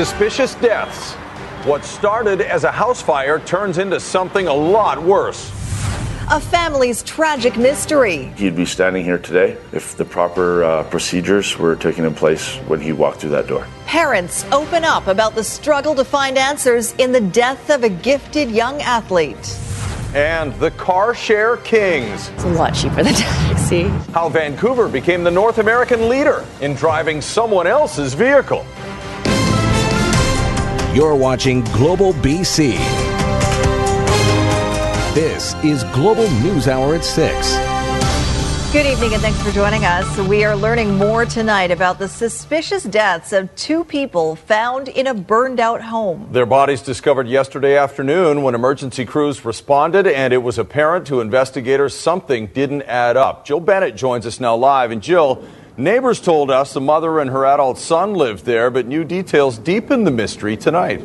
Suspicious deaths. What started as a house fire turns into something a lot worse. A family's tragic mystery. He'd be standing here today if the proper uh, procedures were taking in place when he walked through that door. Parents open up about the struggle to find answers in the death of a gifted young athlete. And the car share kings. It's a lot cheaper than taxi. How Vancouver became the North American leader in driving someone else's vehicle. You're watching Global BC. This is Global News Hour at 6. Good evening and thanks for joining us. We are learning more tonight about the suspicious deaths of two people found in a burned out home. Their bodies discovered yesterday afternoon when emergency crews responded, and it was apparent to investigators something didn't add up. Jill Bennett joins us now live. And Jill, Neighbors told us the mother and her adult son lived there, but new details deepen the mystery tonight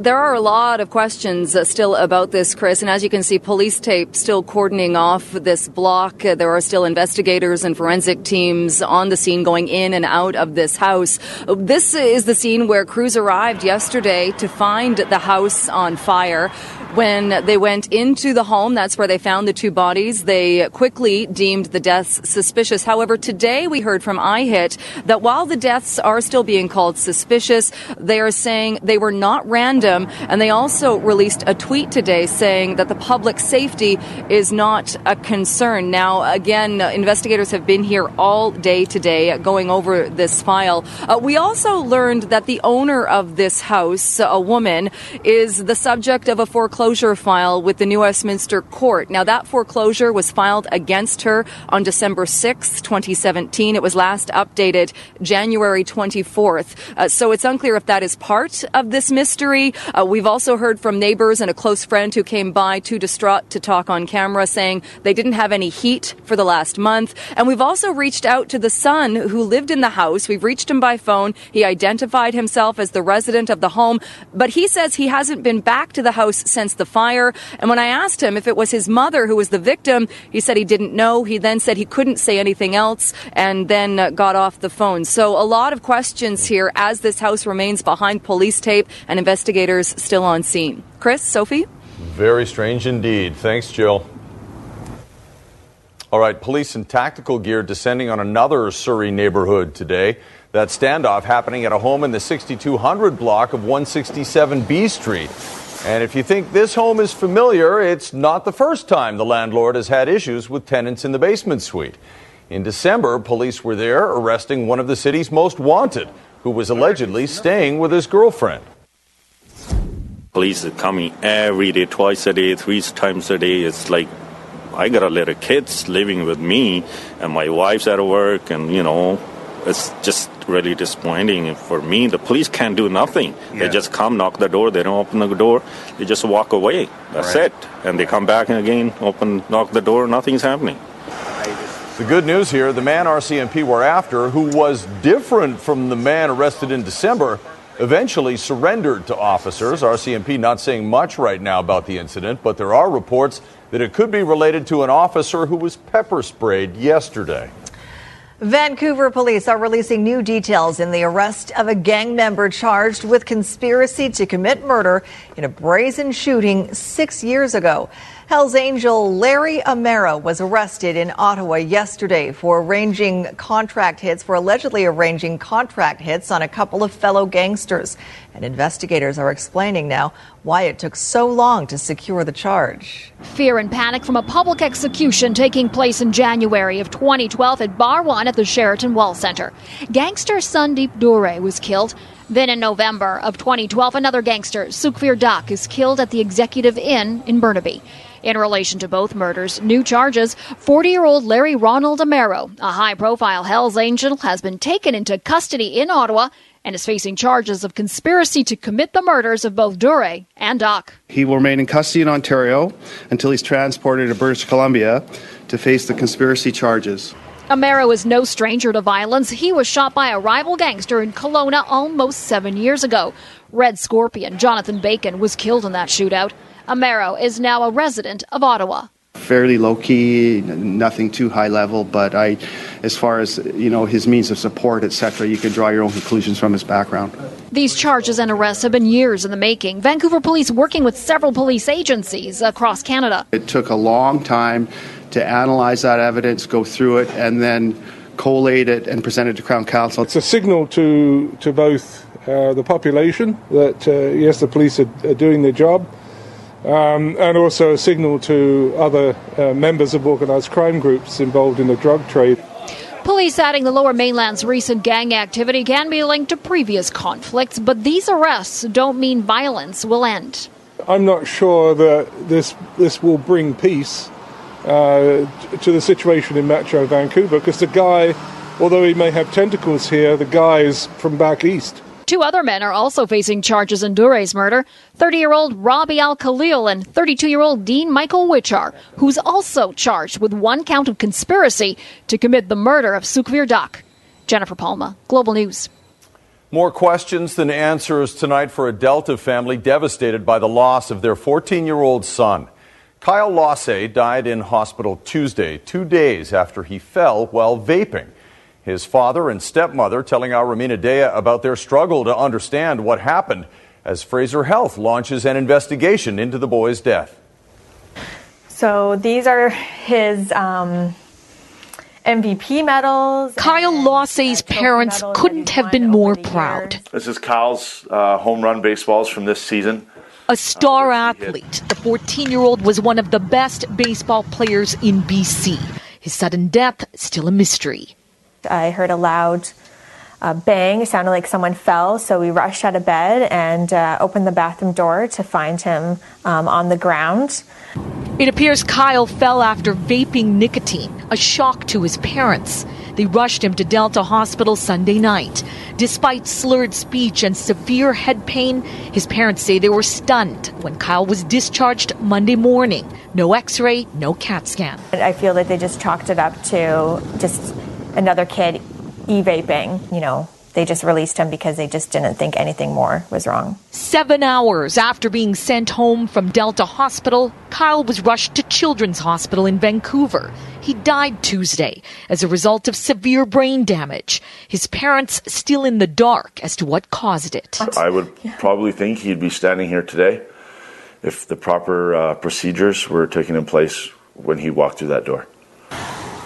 there are a lot of questions uh, still about this, Chris. And as you can see, police tape still cordoning off this block. Uh, there are still investigators and forensic teams on the scene going in and out of this house. This is the scene where crews arrived yesterday to find the house on fire. When they went into the home, that's where they found the two bodies. They quickly deemed the deaths suspicious. However, today we heard from IHIT that while the deaths are still being called suspicious, they are saying they were not random. And they also released a tweet today saying that the public safety is not a concern. Now, again, investigators have been here all day today going over this file. Uh, we also learned that the owner of this house, a woman, is the subject of a foreclosure foreclosure file with the New Westminster Court. Now, that foreclosure was filed against her on December 6, 2017. It was last updated January 24th. Uh, so it's unclear if that is part of this mystery. Uh, we've also heard from neighbors and a close friend who came by too distraught to talk on camera saying they didn't have any heat for the last month. And we've also reached out to the son who lived in the house. We've reached him by phone. He identified himself as the resident of the home, but he says he hasn't been back to the house since the fire. And when I asked him if it was his mother who was the victim, he said he didn't know. He then said he couldn't say anything else and then uh, got off the phone. So a lot of questions here as this house remains behind police tape and investigators still on scene. Chris, Sophie? Very strange indeed. Thanks, Jill. All right, police in tactical gear descending on another Surrey neighborhood today. That standoff happening at a home in the 6200 block of 167B Street. And if you think this home is familiar, it's not the first time the landlord has had issues with tenants in the basement suite. In December, police were there arresting one of the city's most wanted, who was allegedly staying with his girlfriend. Police are coming every day, twice a day, three times a day. It's like I got a little kids living with me, and my wife's at work, and you know, it's just really disappointing for me. The police can't do nothing. Yeah. They just come, knock the door, they don't open the door, they just walk away. That's right. it. And they come back and again, open, knock the door, nothing's happening. The good news here the man RCMP were after, who was different from the man arrested in December, eventually surrendered to officers. RCMP not saying much right now about the incident, but there are reports that it could be related to an officer who was pepper sprayed yesterday. Vancouver police are releasing new details in the arrest of a gang member charged with conspiracy to commit murder in a brazen shooting six years ago. Hells Angel Larry Amero was arrested in Ottawa yesterday for arranging contract hits, for allegedly arranging contract hits on a couple of fellow gangsters. And investigators are explaining now why it took so long to secure the charge. Fear and panic from a public execution taking place in January of 2012 at Bar 1 at the Sheraton Wall Center. Gangster Sandip Duhre was killed Then in November of 2012, another gangster, Sukhvir Dhak, is killed at the Executive Inn in Burnaby. In relation to both murders, new charges 40 year old Larry Ronald Amero, a high profile Hells Angel, has been taken into custody in Ottawa and is facing charges of conspiracy to commit the murders of both Duhre and Dhak. He will remain in custody in Ontario until he's transported to British Columbia to face the conspiracy charges. Amero is no stranger to violence. He was shot by a rival gangster in Kelowna almost seven years ago. Red Scorpion Jonathan Bacon was killed in that shootout. Amero is now a resident of Ottawa. Fairly low key, nothing too high level, but I, as far as you know, his means of support, etc., you can draw your own conclusions from his background. These charges and arrests have been years in the making. Vancouver police working with several police agencies across Canada. It took a long time to analyze that evidence, go through it, and then collate it and present it to Crown Counsel. It's a signal to to both uh, the population that uh, yes, the police are, are doing their job, um, and also a signal to other uh, members of organised crime groups involved in the drug trade. Police adding the lower mainland's recent gang activity can be linked to previous conflicts, but these arrests don't mean violence will end. I'm not sure that this this will bring peace uh, to the situation in Metro Vancouver because the guy, although he may have tentacles here, the guy is from back east. Two other men are also facing charges in Duhre's murder 30 year old Robbie Al Khalil and 32 year old Dean Michael Wiwchar, who's also charged with one count of conspiracy to commit the murder of Sukhvir Dhak. Jennifer Palma, Global News. More questions than answers tonight for a Delta family devastated by the loss of their 14 year old son. Kyle Losse died in hospital Tuesday, two days after he fell while vaping. His father and stepmother telling our Rumina Daya about their struggle to understand what happened as Fraser Health launches an investigation into the boy's death. So these are his um, MVP medals. Kyle Losse's parents couldn't have been more proud. This is Kyle's uh, home run baseballs from this season. A star athlete, the 14 year old was one of the best baseball players in BC. His sudden death still a mystery. I heard a loud uh, bang. It sounded like someone fell, so we rushed out of bed and uh, opened the bathroom door to find him um, on the ground. It appears Kyle fell after vaping nicotine, a shock to his parents. They rushed him to Delta Hospital Sunday night. Despite slurred speech and severe head pain, his parents say they were stunned when Kyle was discharged Monday morning. No x ray, no CAT scan. I feel that they just chalked it up to just another kid e vaping, you know, they just released him because they just didn't think anything more was wrong. Seven hours after being sent home from Delta Hospital, Kyle was rushed to Children's Hospital in Vancouver. He died Tuesday as a result of severe brain damage. His parents still in the dark as to what caused it. I would probably think he'd be standing here today if the proper uh, procedures were taken in place when he walked through that door.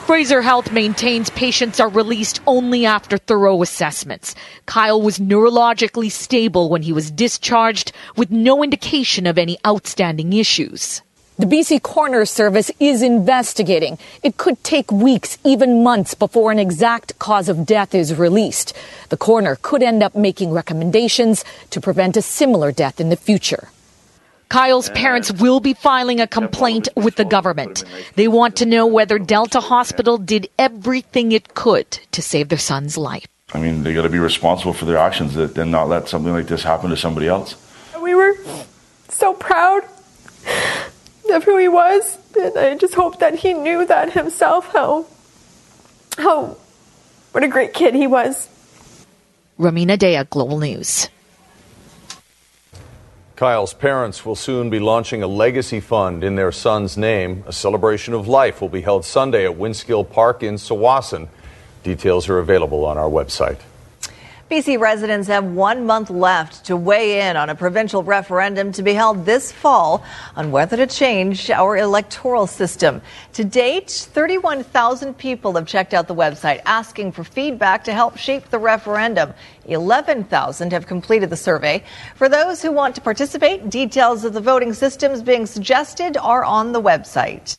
Fraser Health maintains patients are released only after thorough assessments. Kyle was neurologically stable when he was discharged with no indication of any outstanding issues. The BC Coroner Service is investigating. It could take weeks, even months, before an exact cause of death is released. The coroner could end up making recommendations to prevent a similar death in the future. Kyle's parents will be filing a complaint with the government. They want to know whether Delta Hospital did everything it could to save their son's life. I mean, they got to be responsible for their actions and not let something like this happen to somebody else. We were so proud of who he was, and I just hope that he knew that himself how how what a great kid he was. Rumina Daya, Global News. Kyle's parents will soon be launching a legacy fund in their son's name. A celebration of life will be held Sunday at Winskill Park in Tsawwassen. Details are available on our website. BC residents have one month left to weigh in on a provincial referendum to be held this fall on whether to change our electoral system. To date, 31,000 people have checked out the website asking for feedback to help shape the referendum. 11,000 have completed the survey. For those who want to participate, details of the voting systems being suggested are on the website.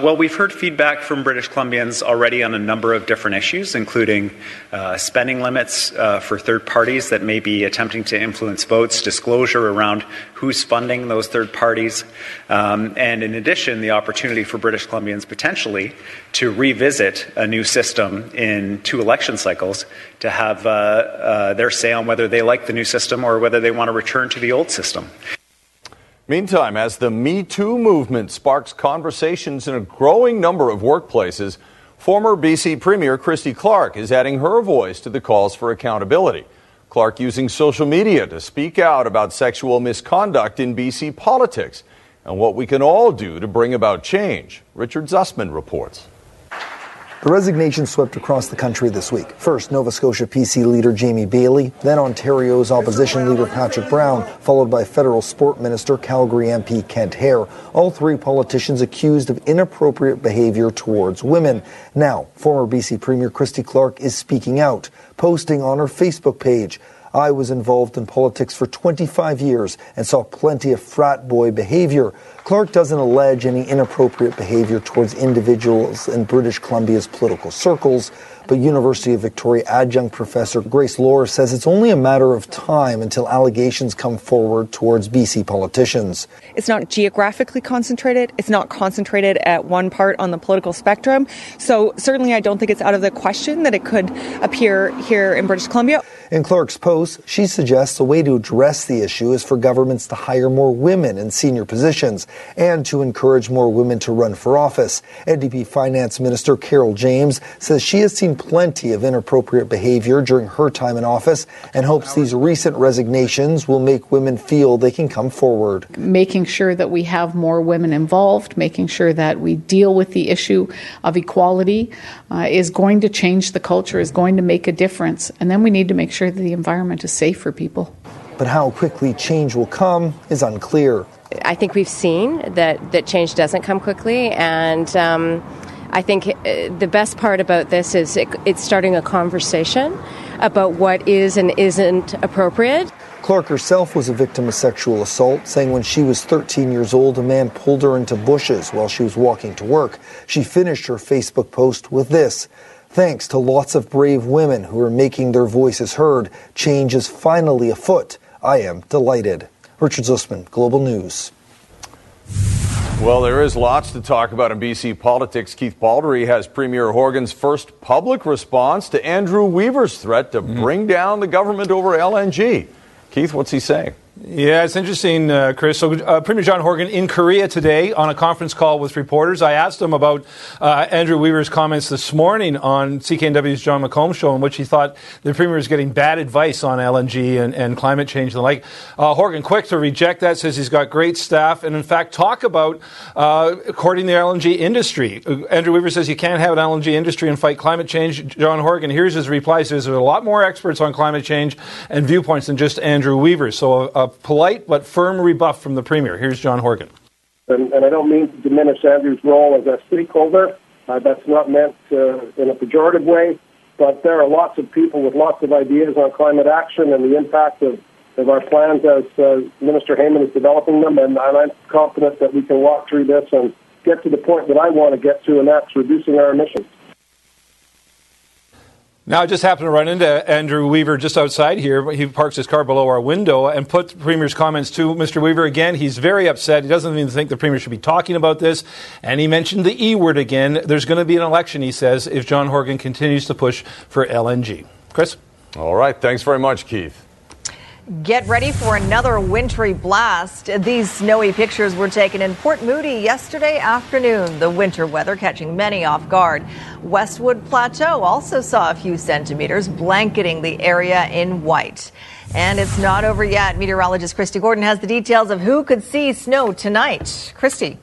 Well, we've heard feedback from British Columbians already on a number of different issues, including uh, spending limits uh, for third parties that may be attempting to influence votes, disclosure around who's funding those third parties, um, and in addition, the opportunity for British Columbians potentially to revisit a new system in two election cycles to have uh, uh their say on whether they like the new system or whether they want to return to the old system. Meantime, as the Me Too movement sparks conversations in a growing number of workplaces, former BC Premier Christy Clark is adding her voice to the calls for accountability. Clark using social media to speak out about sexual misconduct in BC politics and what we can all do to bring about change. Richard Zussman reports. The resignation swept across the country this week. First, Nova Scotia PC leader Jamie Baillie, then Ontario's opposition leader Patrick Brown, followed by federal sport minister Calgary MP Kent Hehr. All three politicians accused of inappropriate behavior towards women. Now, former BC Premier Christy Clark is speaking out, posting on her Facebook page. I was involved in politics for 25 years and saw plenty of frat boy behavior. Clark doesn't allege any inappropriate behavior towards individuals in British Columbia's political circles, but University of Victoria adjunct professor Grace Lore says it's only a matter of time until allegations come forward towards BC politicians. It's not geographically concentrated, it's not concentrated at one part on the political spectrum. So, certainly, I don't think it's out of the question that it could appear here in British Columbia. In Clark's post, she suggests a way to address the issue is for governments to hire more women in senior positions and to encourage more women to run for office. NDP Finance Minister Carol James says she has seen plenty of inappropriate behavior during her time in office and hopes these recent resignations will make women feel they can come forward. Making sure that we have more women involved, making sure that we deal with the issue of equality uh, is going to change the culture, is going to make a difference. And then we need to make sure that the environment is safe for people. But how quickly change will come is unclear. I think we've seen that, that change doesn't come quickly, and um, I think uh, the best part about this is it, it's starting a conversation about what is and isn't appropriate. Clark herself was a victim of sexual assault, saying when she was 13 years old, a man pulled her into bushes while she was walking to work. She finished her Facebook post with this Thanks to lots of brave women who are making their voices heard, change is finally afoot. I am delighted. Richard Zussman, Global News. Well, there is lots to talk about in BC politics. Keith Baldrey has Premier Horgan's first public response to Andrew Weaver's threat to mm-hmm. bring down the government over LNG. Keith, what's he saying? Yeah, it's interesting, uh, Chris. So, uh, Premier John Horgan in Korea today on a conference call with reporters. I asked him about uh, Andrew Weaver's comments this morning on CKNW's Jon McComb show, in which he thought the Premier was getting bad advice on LNG and, and climate change and the like. Uh, Horgan, quick to reject that, says he's got great staff, and in fact, talk about uh, courting the LNG industry. Uh, Andrew Weaver says you can't have an LNG industry and fight climate change. John Horgan, here's his reply. Says there's a lot more experts on climate change and viewpoints than just Andrew Weaver. So, polite but firm rebuff from the Premier. Here's John Horgan. And, and I don't mean to diminish Andrew's role as a stakeholder. Uh, that's not meant uh, in a pejorative way, but there are lots of people with lots of ideas on climate action and the impact of, of our plans as uh, Minister Heyman is developing them, and, and I'm confident that we can walk through this and get to the point that I want to get to, and that's reducing our emissions. Now, I just happened to run into Andrew Weaver just outside here. He parks his car below our window and put the Premier's comments to Mr. Weaver again. He's very upset. He doesn't even think the Premier should be talking about this. And he mentioned the E word again. There's going to be an election, he says, if John Horgan continues to push for LNG. Chris? All right. Thanks very much, Keith. Get ready for another wintry blast. These snowy pictures were taken in Port Moody yesterday afternoon. The winter weather catching many off guard. Westwood Plateau also saw a few centimeters, blanketing the area in white. And it's not over yet. Meteorologist Kristi Gordon has the details of who could see snow tonight. Kristi.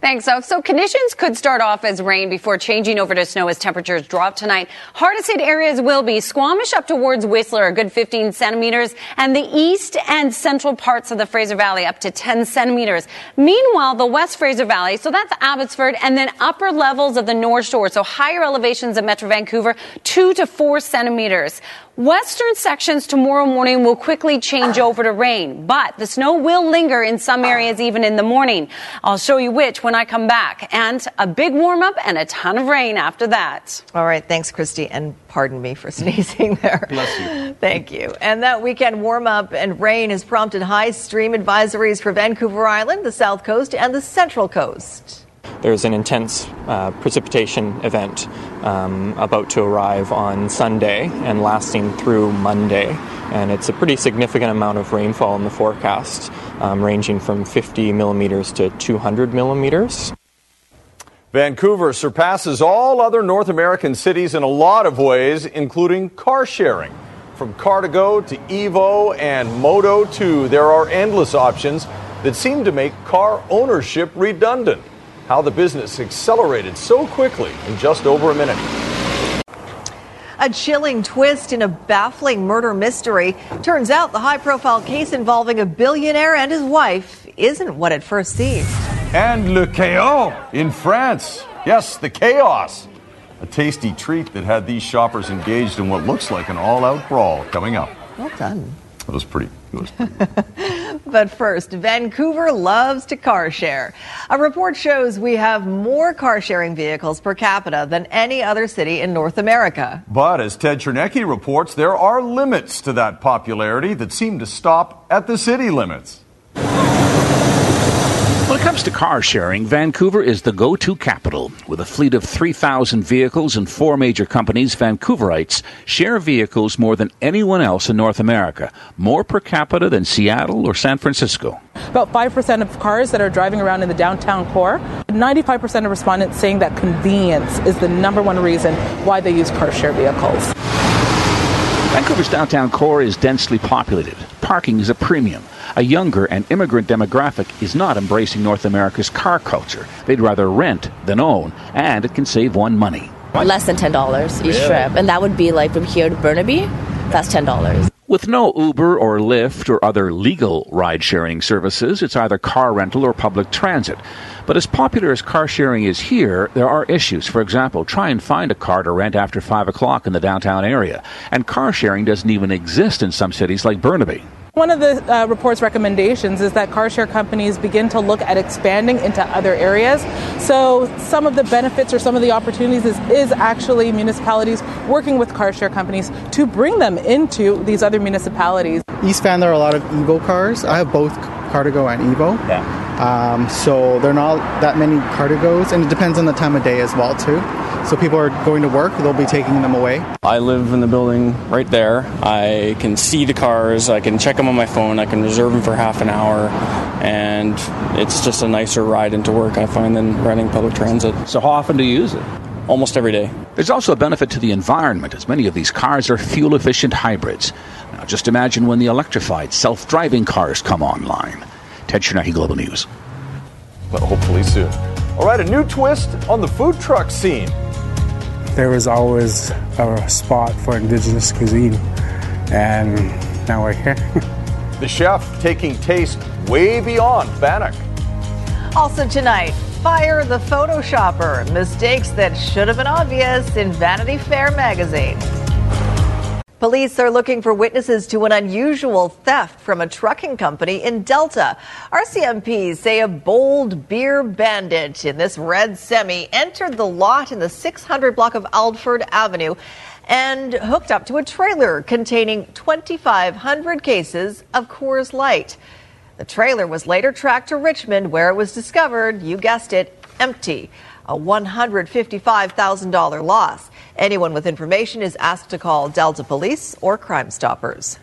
Thanks. So, so conditions could start off as rain before changing over to snow as temperatures drop tonight. Hardest hit areas will be Squamish up towards Whistler, a good 15 centimeters, and the east and central parts of the Fraser Valley up to 10 centimeters. Meanwhile, the West Fraser Valley, so that's Abbotsford, and then upper levels of the North Shore, so higher elevations of Metro Vancouver, two to four centimeters. Western sections tomorrow morning will quickly change over to rain, but the snow will linger in some areas even in the morning. I'll show you which when I come back, and a big warm up and a ton of rain after that. All right, thanks, Kristi, and pardon me for sneezing there. Bless you. Thank you. And that weekend warm up and rain has prompted high stream advisories for Vancouver Island, the South Coast, and the Central Coast. There's an intense uh, precipitation event um, about to arrive on Sunday and lasting through Monday. And it's a pretty significant amount of rainfall in the forecast, um, ranging from 50 millimeters to 200 millimeters. Vancouver surpasses all other North American cities in a lot of ways, including car sharing. From Car2Go to Evo and Modo 2, there are endless options that seem to make car ownership redundant. How the business accelerated so quickly in just over a minute. A chilling twist in a baffling murder mystery. Turns out the high profile case involving a billionaire and his wife isn't what it first seemed. And Le Chaos in France. Yes, the chaos. A tasty treat that had these shoppers engaged in what looks like an all out brawl coming up. Well done. It was pretty. But first, Vancouver loves to car share. A report shows we have more car sharing vehicles per capita than any other city in North America. But as Ted Chernecki reports, there are limits to that popularity that seem to stop at the city limits. When it comes to car sharing, Vancouver is the go to capital. With a fleet of 3,000 vehicles and four major companies, Vancouverites share vehicles more than anyone else in North America, more per capita than Seattle or San Francisco. About 5% of cars that are driving around in the downtown core, 95% of respondents saying that convenience is the number one reason why they use car share vehicles. Vancouver's downtown core is densely populated. Parking is a premium. A younger and immigrant demographic is not embracing North America's car culture. They'd rather rent than own, and it can save one money. Less than $10 each Really? trip. And that would be like from here to Burnaby, that's $10. With no Uber or Lyft or other legal ride sharing services, it's either car rental or public transit. But as popular as car sharing is here, there are issues. For example, try and find a car to rent after 5 o'clock in the downtown area. And car sharing doesn't even exist in some cities like Burnaby. One of the uh, report's recommendations is that car share companies begin to look at expanding into other areas. So, some of the benefits or some of the opportunities is, is actually municipalities working with car share companies to bring them into these other municipalities. East Van, there are a lot of Evo cars. I have both Car2Go and Evo. Yeah. Um, so there are not that many Car2Gos, and it depends on the time of day as well too. So people are going to work; they'll be taking them away. I live in the building right there. I can see the cars. I can check them on my phone. I can reserve them for half an hour, and it's just a nicer ride into work. I find than riding public transit. So how often do you use it? Almost every day. There's also a benefit to the environment, as many of these cars are fuel efficient hybrids. Now, just imagine when the electrified, self driving cars come online. Ted Chernecki, Global News. But hopefully soon. All right, a new twist on the food truck scene. There was always a spot for indigenous cuisine, and now we're here. The chef taking taste way beyond Bannock. Also tonight, fire the Photoshopper. Mistakes that should have been obvious in Vanity Fair magazine. Police are looking for witnesses to an unusual theft from a trucking company in Delta. RCMPs say a bold beer bandit in this red semi entered the lot in the 600 block of Aldford Avenue and hooked up to a trailer containing 2,500 cases of Coors Light. The trailer was later tracked to Richmond, where it was discovered, you guessed it, empty. A $155,000 loss. Anyone with information is asked to call Delta Police or Crime Stoppers.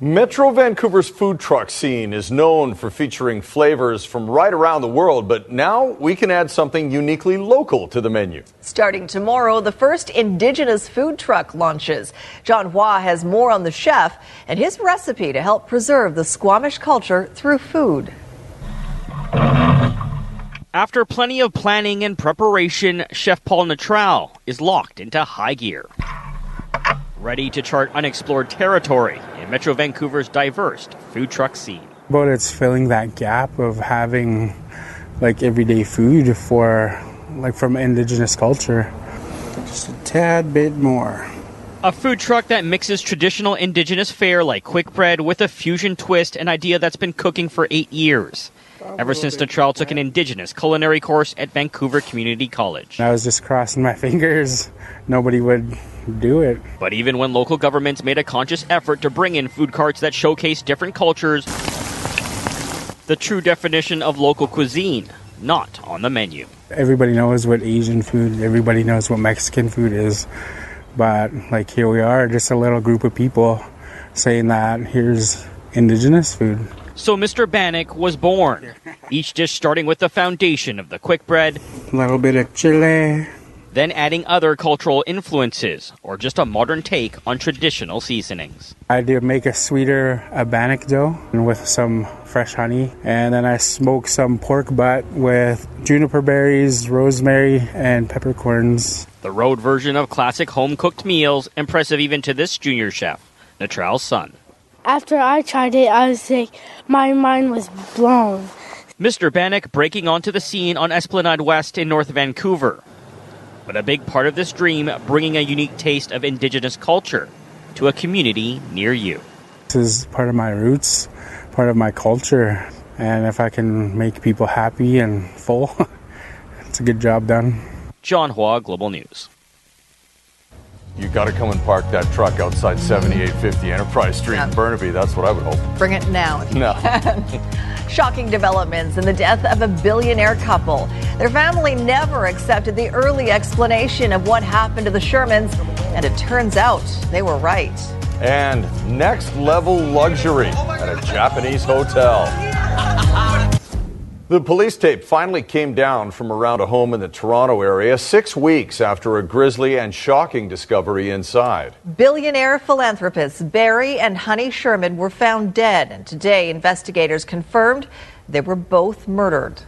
Metro Vancouver's food truck scene is known for featuring flavors from right around the world, but now we can add something uniquely local to the menu. Starting tomorrow, the first Indigenous food truck launches. John Hua has more on the chef and his recipe to help preserve the Squamish culture through food. After plenty of planning and preparation, Chef Paul Natrall is locked into high gear. Ready to chart unexplored territory in Metro Vancouver's diverse food truck scene. but it's filling that gap of having like everyday food for like from indigenous culture. Just a tad bit more. A food truck that mixes traditional indigenous fare like quick bread with a fusion twist, an idea that's been cooking for eight years. Ever since Natrall took an Indigenous culinary course at Vancouver Community College. I was just crossing my fingers. Nobody would do it. But even when local governments made a conscious effort to bring in food carts that showcase different cultures, the true definition of local cuisine not on the menu. Everybody knows what Asian food, everybody knows what Mexican food is. But like here we are, just a little group of people saying that here's indigenous food. So Mr. Bannock was born. Each dish starting with the foundation of the quick bread, A little bit of chili, then adding other cultural influences, or just a modern take on traditional seasonings. I did make a sweeter a bannock dough with some fresh honey, and then I smoked some pork butt with juniper berries, rosemary, and peppercorns. The road version of classic home cooked meals, impressive even to this junior chef, Natrall's son. After I tried it, I was like, my mind was blown. Mr. Bannock breaking onto the scene on Esplanade West in North Vancouver. But a big part of this dream, bringing a unique taste of Indigenous culture to a community near you. This is part of my roots, part of my culture, and if I can make people happy and full, it's a good job done. John Hua, Global News. You got to come and park that truck outside 7850 Enterprise Street in Burnaby. That's what I would hope. Bring it now. No. Shocking developments in the death of a billionaire couple. Their family never accepted the early explanation of what happened to the Shermans, and it turns out they were right. And next level luxury at a Japanese hotel. The police tape finally came down from around a home in the Toronto area six weeks after a grisly and shocking discovery inside. Billionaire philanthropists Barry and Honey Sherman were found dead, and today investigators confirmed they were both murdered.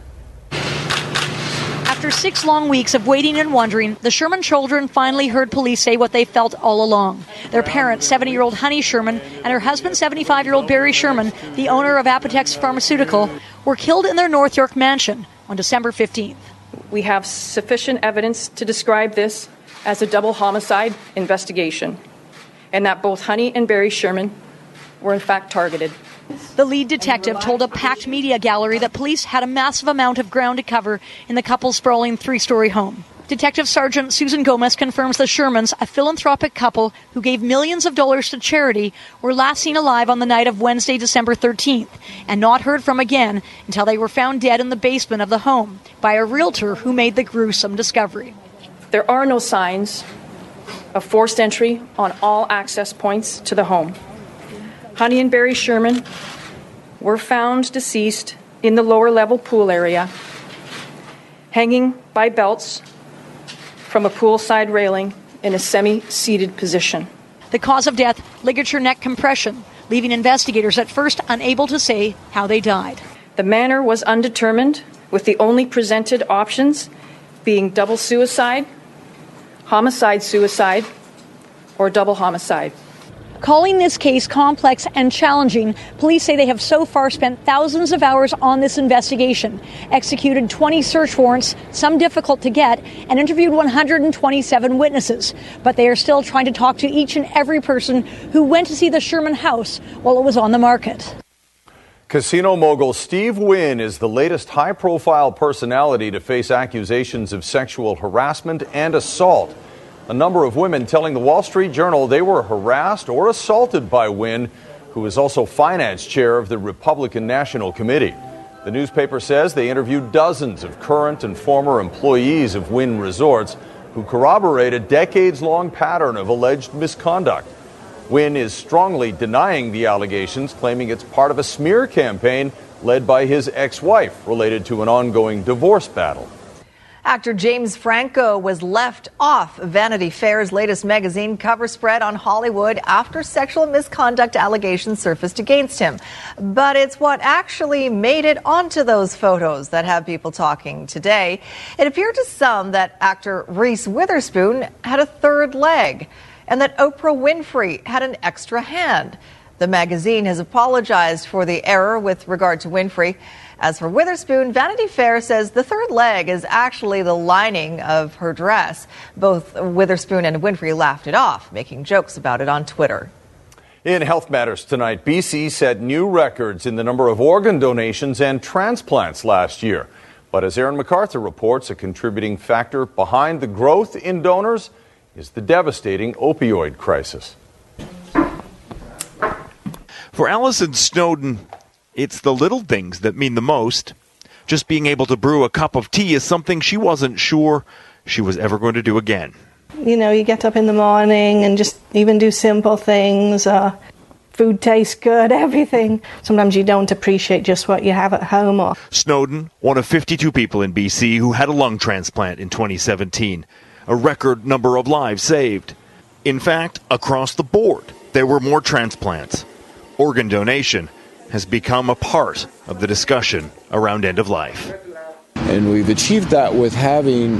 After six long weeks of waiting and wondering, the Sherman children finally heard police say what they felt all along. Their parent, 70 year old Honey Sherman, and her husband, 75 year old Barry Sherman, the owner of Apotex Pharmaceutical, were killed in their North York mansion on December 15th. We have sufficient evidence to describe this as a double homicide investigation, and that both Honey and Barry Sherman were in fact targeted. The lead detective told a packed media gallery that police had a massive amount of ground to cover in the couple's sprawling three story home. Detective Sergeant Susan Gomes confirms the Shermans, a philanthropic couple who gave millions of dollars to charity, were last seen alive on the night of Wednesday, December 13th, and not heard from again until they were found dead in the basement of the home by a realtor who made the gruesome discovery. There are no signs of forced entry on all access points to the home. Honey and Barry Sherman were found deceased in the lower level pool area, hanging by belts from a poolside railing in a semi seated position. The cause of death, ligature neck compression, leaving investigators at first unable to say how they died. The manner was undetermined, with the only presented options being double suicide, homicide suicide, or double homicide. Calling this case complex and challenging, police say they have so far spent thousands of hours on this investigation, executed 20 search warrants, some difficult to get, and interviewed 127 witnesses. But they are still trying to talk to each and every person who went to see the Sherman house while it was on the market. Casino mogul Steve Wynn is the latest high profile personality to face accusations of sexual harassment and assault. A number of women telling the Wall Street Journal they were harassed or assaulted by Wynn, who is also finance chair of the Republican National Committee. The newspaper says they interviewed dozens of current and former employees of Wynn Resorts who corroborate a decades long pattern of alleged misconduct. Wynn is strongly denying the allegations, claiming it's part of a smear campaign led by his ex wife related to an ongoing divorce battle. Actor James Franco was left off Vanity Fair's latest magazine cover spread on Hollywood after sexual misconduct allegations surfaced against him. But it's what actually made it onto those photos that have people talking today. It appeared to some that actor Reese Witherspoon had a third leg and that Oprah Winfrey had an extra hand. The magazine has apologized for the error with regard to Winfrey. As for Witherspoon, Vanity Fair says the third leg is actually the lining of her dress. Both Witherspoon and Winfrey laughed it off, making jokes about it on Twitter. In Health Matters tonight, BC set new records in the number of organ donations and transplants last year. But as Aaron McArthur reports, a contributing factor behind the growth in donors is the devastating opioid crisis. For Allison Snowden, it's the little things that mean the most. Just being able to brew a cup of tea is something she wasn't sure she was ever going to do again. You know, you get up in the morning and just even do simple things. Uh, food tastes good, everything. Sometimes you don't appreciate just what you have at home. Or Snowden, one of 52 people in BC who had a lung transplant in 2017, a record number of lives saved. In fact, across the board, there were more transplants. Organ donation has become a part of the discussion around end of life. And we've achieved that with having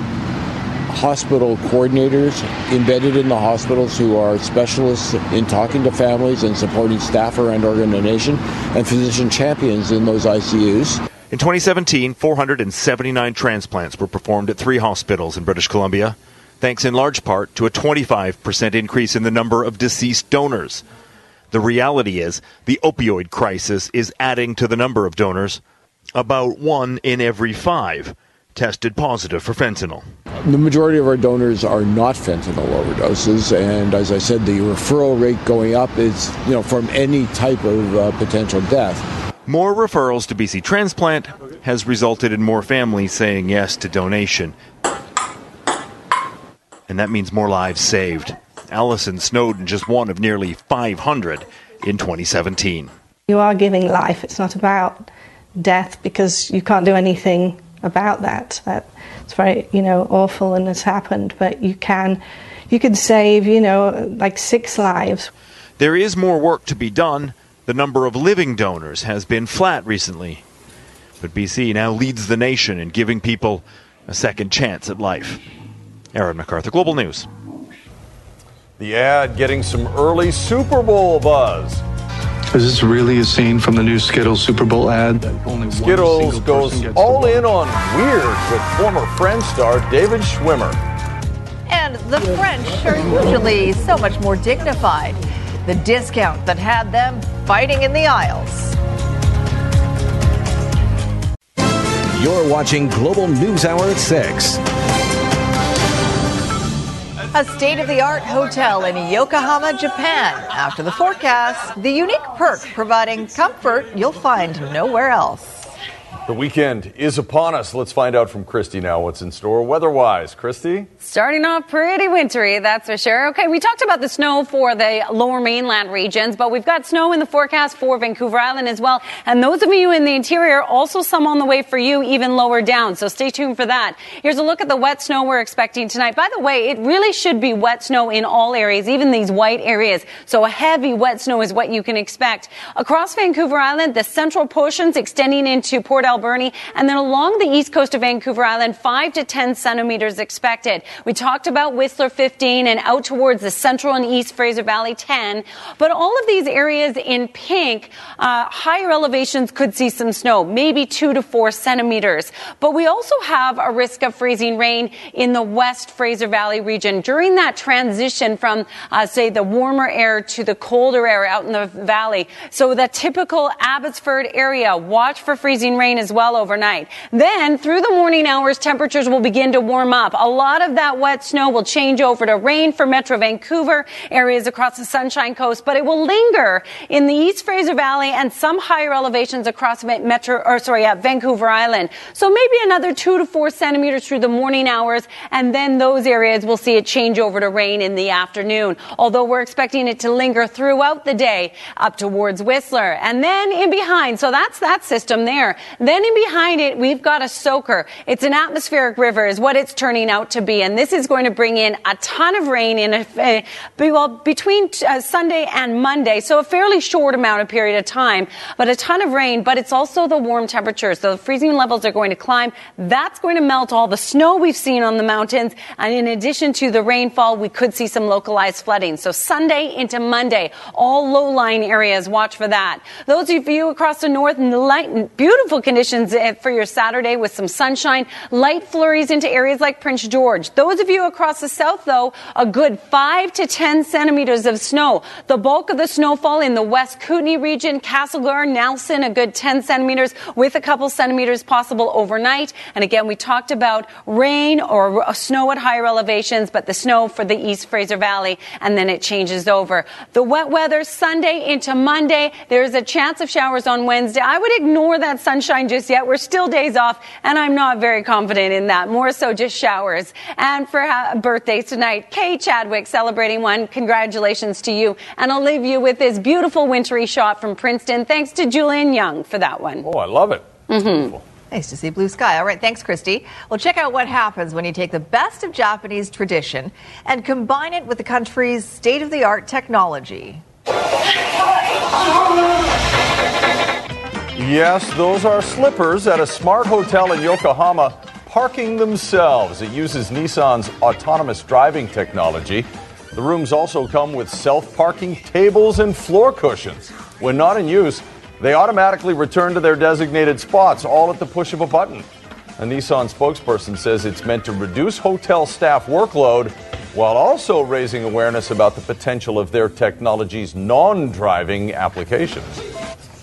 hospital coordinators embedded in the hospitals who are specialists in talking to families and supporting staff around organ donation and physician champions in those ICUs. In 2017, 479 transplants were performed at three hospitals in British Columbia, thanks in large part to a 25% increase in the number of deceased donors. The reality is, the opioid crisis is adding to the number of donors. About one in every five tested positive for fentanyl. The majority of our donors are not fentanyl overdoses, and as I said, the referral rate going up is, you know, from any type of uh, potential death. More referrals to BC Transplant has resulted in more families saying yes to donation. And that means more lives saved. Allison Snowden just one of nearly 500 in 2017. you are giving life. It's not about death because you can't do anything about that. That it's very you know awful and has happened, but you can you can save you know like six lives. There is more work to be done. The number of living donors has been flat recently. But BC now leads the nation in giving people a second chance at life. Aaron McArthur, Global News. The ad getting some early Super Bowl buzz. Is this really a scene from the new Skittles Super Bowl ad? Only Skittles goes all in on weird with former Friends star David Schwimmer. And the French are usually so much more dignified. The discount that had them fighting in the aisles. You're watching Global News Hour at 6. A state of the art hotel in Yokohama, Japan. After the forecast, the unique perk providing comfort you'll find nowhere else. The weekend is upon us. Let's find out from Kristi now what's in store weather-wise. Kristi? Starting off pretty wintry, that's for sure. Okay, we talked about the snow for the lower mainland regions, but we've got snow in the forecast for Vancouver Island as well. And those of you in the interior, also some on the way for you, even lower down. So stay tuned for that. Here's a look at the wet snow we're expecting tonight. By the way, it really should be wet snow in all areas, even these white areas. So a heavy wet snow is what you can expect. Across Vancouver Island, the central portions extending into Port And then along the east coast of Vancouver Island, 5 to 10 centimeters expected. We talked about Whistler 15 and out towards the central and east Fraser Valley 10, but all of these areas in pink, uh, higher elevations could see some snow, maybe 2 to 4 centimeters. But we also have a risk of freezing rain in the west Fraser Valley region during that transition from, uh, say, the warmer air to the colder air out in the valley. So the typical Abbotsford area, watch for freezing rain as well overnight. Then through the morning hours, temperatures will begin to warm up. A lot of that wet snow will change over to rain for Metro Vancouver, areas across the Sunshine Coast, but it will linger in the East Fraser Valley and some higher elevations across Metro, or sorry, yeah, Vancouver Island. So maybe another two to four centimeters through the morning hours, and then those areas will see it change over to rain in the afternoon. Although we're expecting it to linger throughout the day up towards Whistler, and then in behind. So that's that system there. Then in behind it, we've got a soaker. It's an atmospheric river, is what it's turning out to be, and this is going to bring in a ton of rain in a, uh, well between uh, Sunday and Monday. So a fairly short amount of period of time, but a ton of rain. But it's also the warm temperatures. So the freezing levels are going to climb. That's going to melt all the snow we've seen on the mountains, and in addition to the rainfall, we could see some localized flooding. So Sunday into Monday, all low-lying areas, watch for that. Those of you across the north, light, beautiful conditions conditions eh, for your Saturday with some sunshine, light flurries into areas like Prince George. Those of you across the south, though, a good 5 to 10 centimeters of snow. The bulk of the snowfall in the West Kootenay region, Castlegar, Nelson, a good 10 centimeters with a couple centimeters possible overnight. And again, we talked about rain or snow at higher elevations, but the snow for the East Fraser Valley, and then it changes over. The wet weather Sunday into Monday. There's a chance of showers on Wednesday. I would ignore that sunshine just yet. We're still days off, and I'm not very confident in that. More so just showers. And for uh, birthdays tonight, Kay Chadwick celebrating one. Congratulations to you. And I'll leave you with this beautiful wintry shot from Princeton. Thanks to Julian Young for that one. Oh, I love it. Mm-hmm. Nice to see blue sky. All right, thanks, Kristi. Well, check out what happens when you take the best of Japanese tradition and combine it with the country's state of the art technology. Yes, those are slippers at a smart hotel in Yokohama parking themselves. It uses Nissan's autonomous driving technology. The rooms also come with self parking tables and floor cushions. When not in use, they automatically return to their designated spots, all at the push of a button. A Nissan spokesperson says it's meant to reduce hotel staff workload while also raising awareness about the potential of their technology's non driving applications.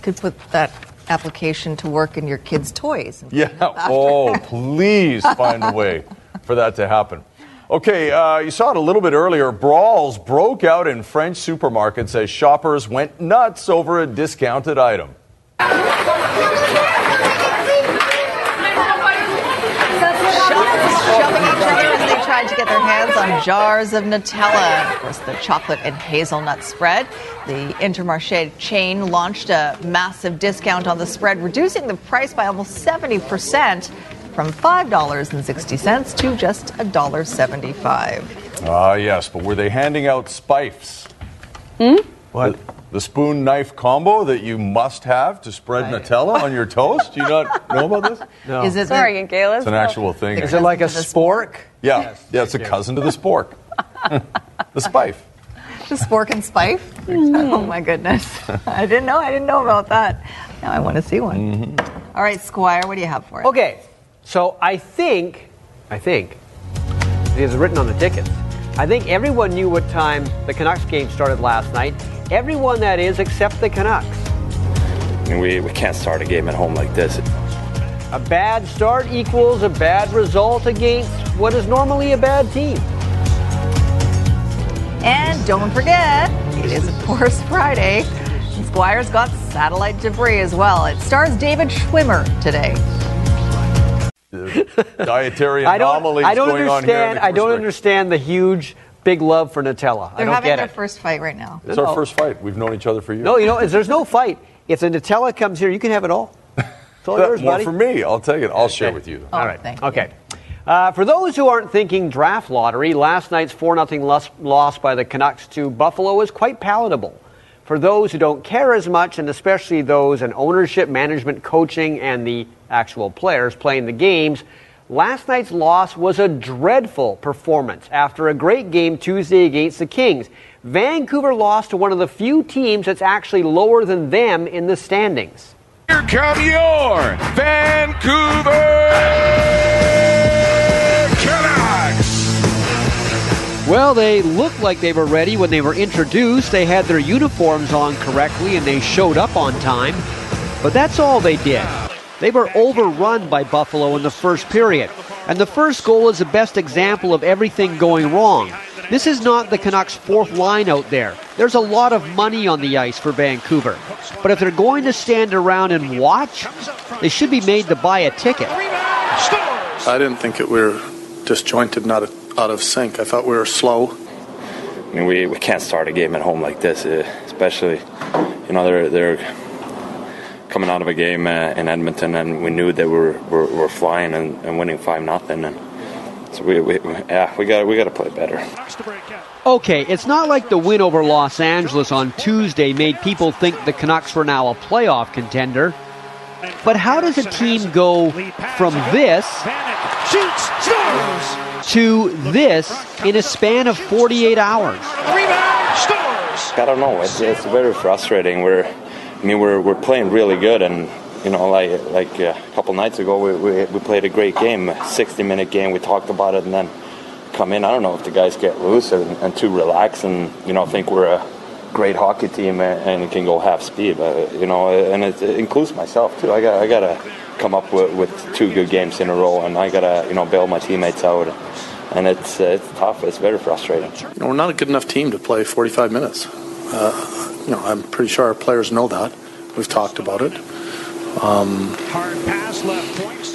Could put that application to work in your kids' toys. Yeah. Oh, please find a way for that to happen. Okay, uh, you saw it a little bit earlier. Brawls broke out in French supermarkets as shoppers went nuts over a discounted item. Shoving each other as they tried to get their hands on jars of Nutella. Of course, the chocolate and hazelnut spread. The Intermarché chain launched a massive discount on the spread, reducing the price by almost 70% from $5.60 to just $1.75. Ah, yes, but were they handing out spifes? Hmm? What? The, the spoon knife combo that you must have to spread Nutella on your toast? Do you not know about this? No. Is it Sorry, Galen. It's an actual thing. Is it like a spork? Yeah, yeah, it's a cousin to the spork. the spife. The spork and spife? Mm-hmm. oh my goodness. I didn't know. I didn't know about that. Now I want to see one. Mm-hmm. All right, Squire, what do you have for us? Okay, so I think, I think, it is written on the tickets. I think everyone knew what time the Canucks game started last night. Everyone that is, except the Canucks. I mean, we, we can't start a game at home like this. A bad start equals a bad result against what is normally a bad team. And don't forget, it is, of course, Friday. And Squire's got satellite debris as well. It stars David Schwimmer today. Dietary I don't, anomalies I don't going on here. understand. I don't understand the huge, big love for Nutella. I They're don't having get their it. first fight right now. It's our first fight. We've known each other for years. No, you know, there's no fight. If the Nutella comes here, you can have it all. It's all yours, more buddy. for me. I'll take it. I'll share with you. All right. thank. Okay. Uh, for those who aren't thinking draft lottery, last night's 4 0 loss, loss by the Canucks to Buffalo was quite palatable. For those who don't care as much, and especially those in ownership, management, coaching, and the actual players playing the games, last night's loss was a dreadful performance after a great game Tuesday against the Kings. Vancouver lost to one of the few teams that's actually lower than them in the standings. Here come your Vancouver Canucks. Well, they looked like they were ready when they were introduced. They had their uniforms on correctly and they showed up on time. But that's all they did. They were overrun by Buffalo in the first period. And the first goal is the best example of everything going wrong. This is not the Canucks' fourth line out there. There's a lot of money on the ice for Vancouver. But if they're going to stand around and watch, they should be made to buy a ticket. I didn't think it we were disjointed, not out of sync. I thought we were slow. I mean, we, we can't start a game at home like this, uh, especially, you know, they're, they're coming out of a game uh, in Edmonton and we knew they were, were, were flying and, and winning 5 nothing and so we, we yeah we got we got to play better. Okay, it's not like the win over Los Angeles on Tuesday made people think the Canucks were now a playoff contender. But how does a team go from this to this in a span of 48 hours? I don't know. It's, it's very frustrating. We're, I mean, we're, we're playing really good, and you know, like like uh, a couple nights ago, we, we, we played a great game, a 60 minute game. We talked about it, and then come in. I don't know if the guys get loose and, and too relaxed, and you know, think we're a great hockey team and, and can go half speed. But, you know, and it, it, includes myself too. I got I got to come up with, with two good games in a row, and I got to you know bail my teammates out. And it's it's tough. It's very frustrating. You know, we're not a good enough team to play 45 minutes. Uh, you know, I'm pretty sure our players know that. We've talked about it. Um,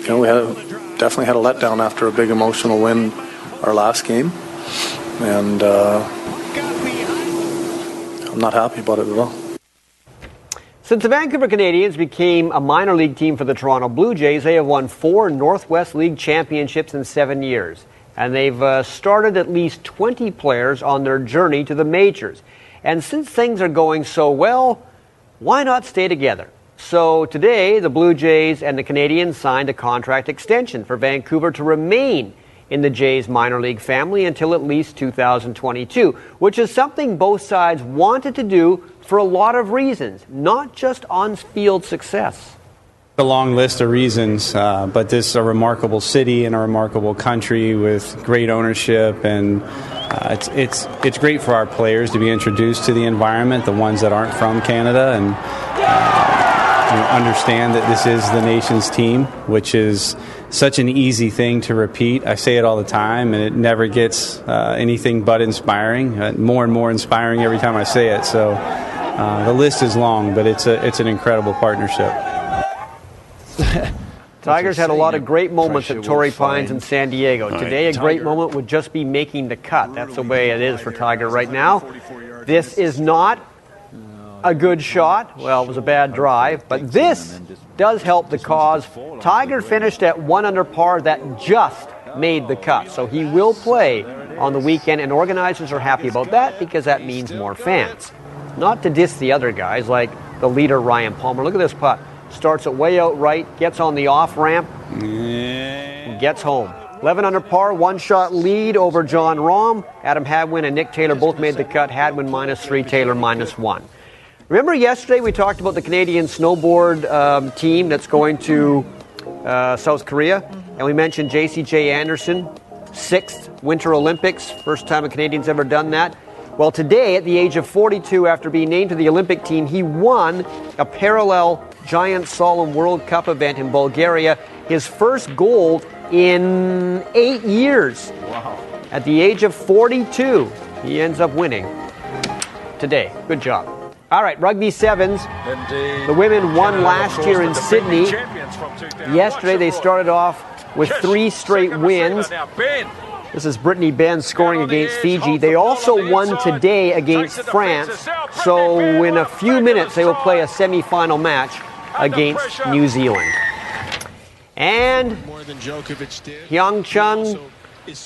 you know, we had definitely had a letdown after a big emotional win our last game, and uh, I'm not happy about it at all. Since the Vancouver Canadians became a minor league team for the Toronto Blue Jays, they have won four Northwest League championships in seven years. And they've uh, started at least 20 players on their journey to the majors. And since things are going so well, why not stay together? So today, the Blue Jays and the Canadians signed a contract extension for Vancouver to remain in the Jays minor league family until at least 2022, which is something both sides wanted to do for a lot of reasons, not just on field success. A long list of reasons, uh, but this is a remarkable city and a remarkable country with great ownership, and uh, it's it's it's great for our players to be introduced to the environment, the ones that aren't from Canada, and uh, understand that this is the nation's team, which is such an easy thing to repeat. I say it all the time, and it never gets uh, anything but inspiring. Uh, more and more inspiring every time I say it. So uh, the list is long, but it's a it's an incredible partnership. Tigers had a lot of great moments at Torrey Pines in San Diego. Today, a great moment would just be making the cut. That's the way it is for Tiger right now. This is not a good shot. Well, it was a bad drive, but this does help the cause. Tiger finished at one under par that just made the cut, so he will play on the weekend, and organizers are happy about that because that means more fans. Not to diss the other guys like the leader Ryan Palmer. Look at this putt. Starts it way out right, gets on the off ramp, and gets home. 11 under par, one shot lead over Jon Rahm. Adam Hadwin and Nick Taylor both made the cut. Hadwin minus three, Taylor minus one. Remember yesterday we talked about the Canadian snowboard um, team that's going to uh, South Korea? And we mentioned Jasey-Jay Anderson, sixth Winter Olympics, first time a Canadian's ever done that. Well, today, at the age of 42, after being named to the Olympic team, he won a parallel giant slalom World Cup event in Bulgaria, his first gold in eight years. Wow. At the age of 42, he ends up winning today. Good job. All right, rugby sevens. The women won last year in Sydney. Yesterday, they started off with three straight wins. This is Brittany Benn scoring against Fiji. They also won today against France. So in a few minutes, they will play a semi-final match against New Zealand. And Hyeon Chung,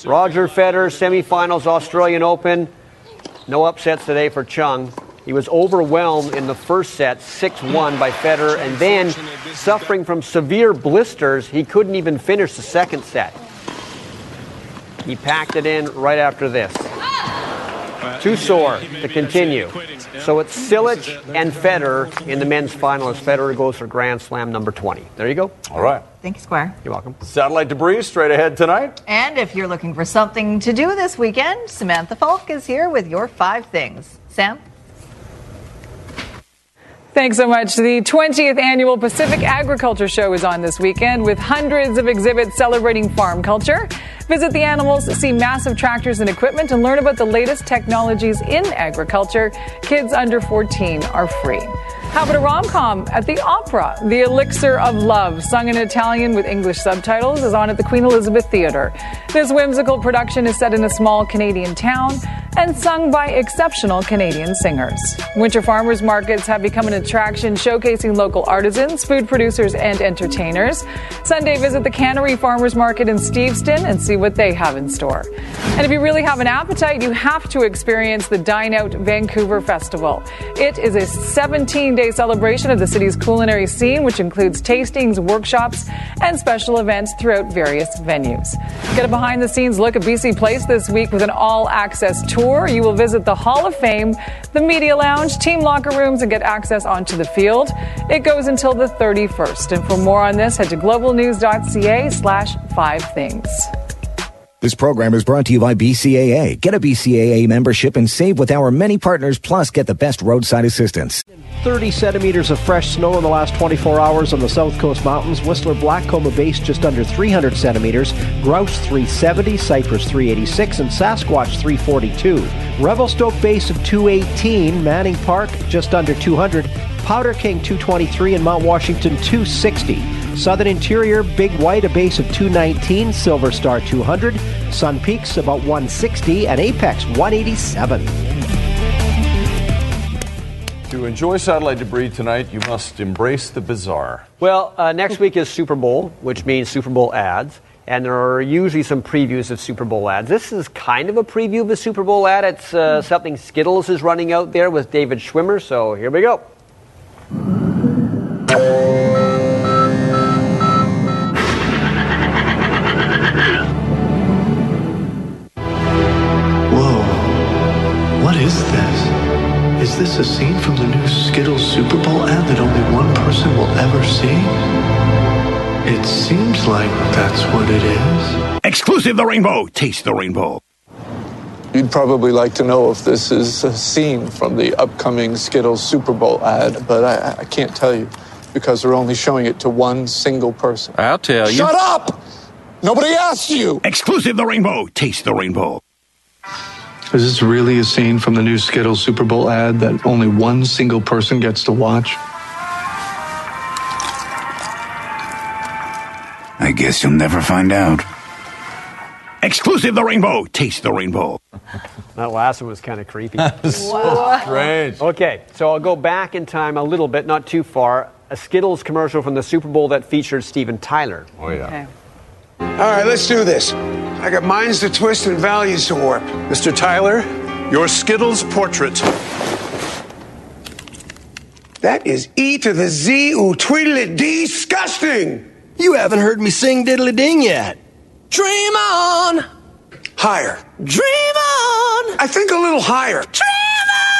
Roger Federer, semifinals Australian Open. No upsets today for Chung. He was overwhelmed in the first set, 6 1 by Federer, and then suffering from severe blisters, he couldn't even finish the second set. He packed it in right after this. Too sore to continue. So it's Cilic and Federer in the men's final as Federer goes for Grand Slam number 20. There you go. All right. Thank you, Squire. You're welcome. Satellite debris straight ahead tonight. And if you're looking for something to do this weekend, Samantha Falk is here with your five things. Sam? Thanks so much. The 20th annual Pacific Agriculture Show is on this weekend with hundreds of exhibits celebrating farm culture. Visit the animals, see massive tractors and equipment, and learn about the latest technologies in agriculture. Kids under 14 are free. How about a rom com at the opera? The Elixir of Love, sung in Italian with English subtitles, is on at the Queen Elizabeth Theatre. This whimsical production is set in a small Canadian town and sung by exceptional Canadian singers. Winter farmers markets have become an attraction showcasing local artisans, food producers, and entertainers. Sunday, visit the Cannery Farmers Market in Steveston and see what they have in store. And if you really have an appetite, you have to experience the Dine Out Vancouver Festival. It is a 17 day celebration of the city's culinary scene, which includes tastings, workshops, and special events throughout various venues. Get a behind the scenes look at BC Place this week with an all access tour. You will visit the Hall of Fame, the Media Lounge, team locker rooms, and get access onto the field. It goes until the 31st. And for more on this, head to globalnews.ca slash five things. This program is brought to you by BCAA. Get a BCAA membership and save with our many partners, plus get the best roadside assistance. 30 centimeters of fresh snow in the last 24 hours on the South Coast Mountains. Whistler Blackcomb base just under 300 centimeters. Grouse 370, Cypress 386, and Sasquatch 342. Revelstoke base of 218, Manning Park just under 200, Powder King 223, and Mount Washington 260. Southern Interior, Big White, a base of 219, Silver Star 200, Sun Peaks about 160, and Apex 187. To enjoy satellite debris tonight, you must embrace the bizarre. Well, uh, next week is Super Bowl, which means Super Bowl ads. And there are usually some previews of Super Bowl ads. This is kind of a preview of a Super Bowl ad. It's uh, something Skittles is running out there with David Schwimmer. So here we go. Whoa. What is this? Is this a scene from the new Skittles Super Bowl ad that only one person will ever see? It seems like that's what it is. Exclusive the rainbow. Taste the rainbow. You'd probably like to know if this is a scene from the upcoming Skittles Super Bowl ad, but I, I can't tell you because they're only showing it to one single person. I'll tell you. Shut up! Nobody asked you! Exclusive the rainbow. Taste the rainbow. Is this really a scene from the new Skittles Super Bowl ad that only one single person gets to watch? I guess you'll never find out. Exclusive the rainbow. Taste the rainbow. That last one was kind of creepy. so strange. Okay, so I'll go back in time a little bit, not too far. A Skittles commercial from the Super Bowl that featured Steven Tyler. Oh, yeah. All right, let's do this. I got minds to twist and values to warp. Mr. Tyler, your Skittles portrait. That is E to the Z ooh tweedly disgusting. You haven't heard me sing diddly ding yet. Dream on. Higher. Dream on. I think a little higher. Dream on.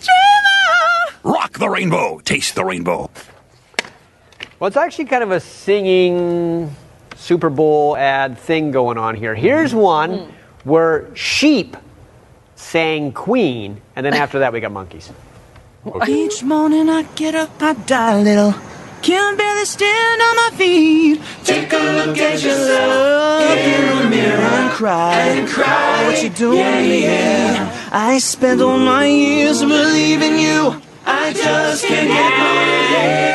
Dream on. Rock the rainbow. Taste the rainbow. Well, it's actually kind of a singing Super Bowl ad thing going on here. Here's mm-hmm. one mm. where sheep sang Queen, and then after that we got monkeys. Each morning I get up, I die a little. Can barely stand on my feet. Take a look at yourself. In the mirror and cry. And cry. What you doing Yeah, yeah. I spent all my years believing you. I just can't get no I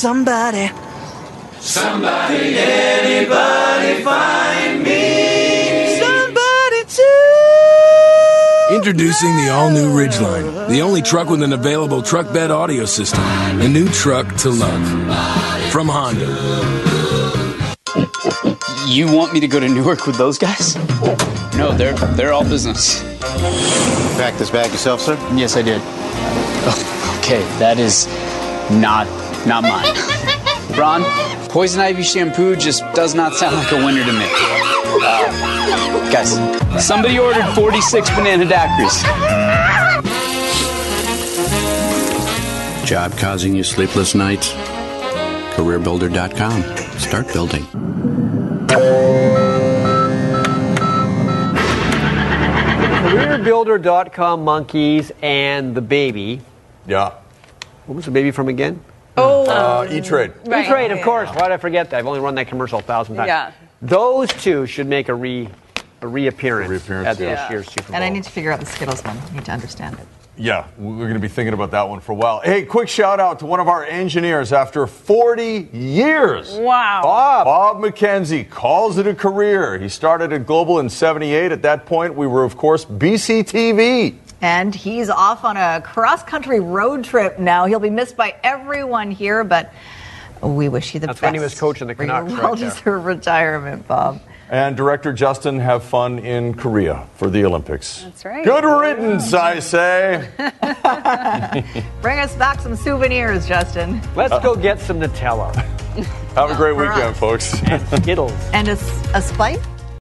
somebody. Somebody, anybody find me? Somebody to Introducing the all new Ridgeline, the only truck with an available truck bed audio system. A new truck to love. From Honda. You want me to go to Newark with those guys? No, they're they're all business. Pack this bag yourself, sir? Yes, I did. Oh, okay, that is not not mine. Ron, poison ivy shampoo just does not sound like a winner to me. Uh, guys, somebody ordered 46 banana daiquiris. Job causing you sleepless nights? CareerBuilder.com. Start building. CareerBuilder.com monkeys and the baby. Yeah. What was the baby from again? Oh, Uh, E-Trade. Right. E-Trade, of course. Why did I forget that? I've only run that commercial a thousand times. Yeah. Those two should make a re a reappearance, reappearance, at yeah. this year's Super Bowl. And I need to figure out the Skittles one. I need to understand it. Yeah, we're going to be thinking about that one for a while. Hey, quick shout out to one of our engineers after 40 years. Wow. Bob. Bob McKenzie calls it a career. He started at Global in 78. At that point, we were, of course, BCTV. And he's off on a cross country road trip now. He'll be missed by everyone here, but we wish you the That's best. when he was coaching the for your Canucks well-deserved retirement, Bob. And director Justin, have fun in Korea for the Olympics. That's right. Good riddance, I say. Bring us back some souvenirs, Justin. Let's go get some Nutella Have a great weekend, us. folks. and Skittles. And a, a spike?